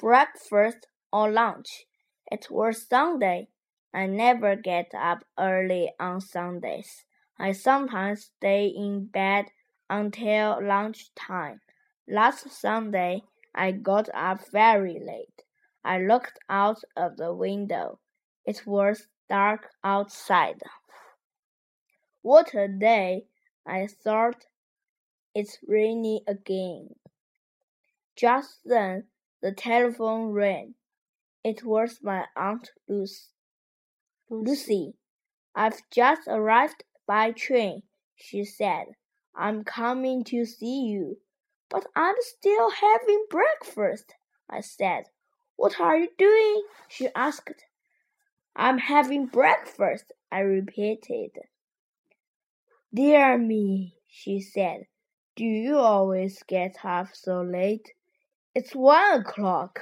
breakfast or lunch. It was Sunday. I never get up early on Sundays. I sometimes stay in bed until lunchtime. Last Sunday, I got up very late. I looked out of the window. It was dark outside. What a day! I thought. It's raining again. Just then the telephone rang. It was my Aunt Lucy. Lucy, I've just arrived by train, she said. I'm coming to see you. But I'm still having breakfast, I said. What are you doing? she asked. I'm having breakfast, I repeated. Dear me, she said. Do you always get up so late? It's one o'clock.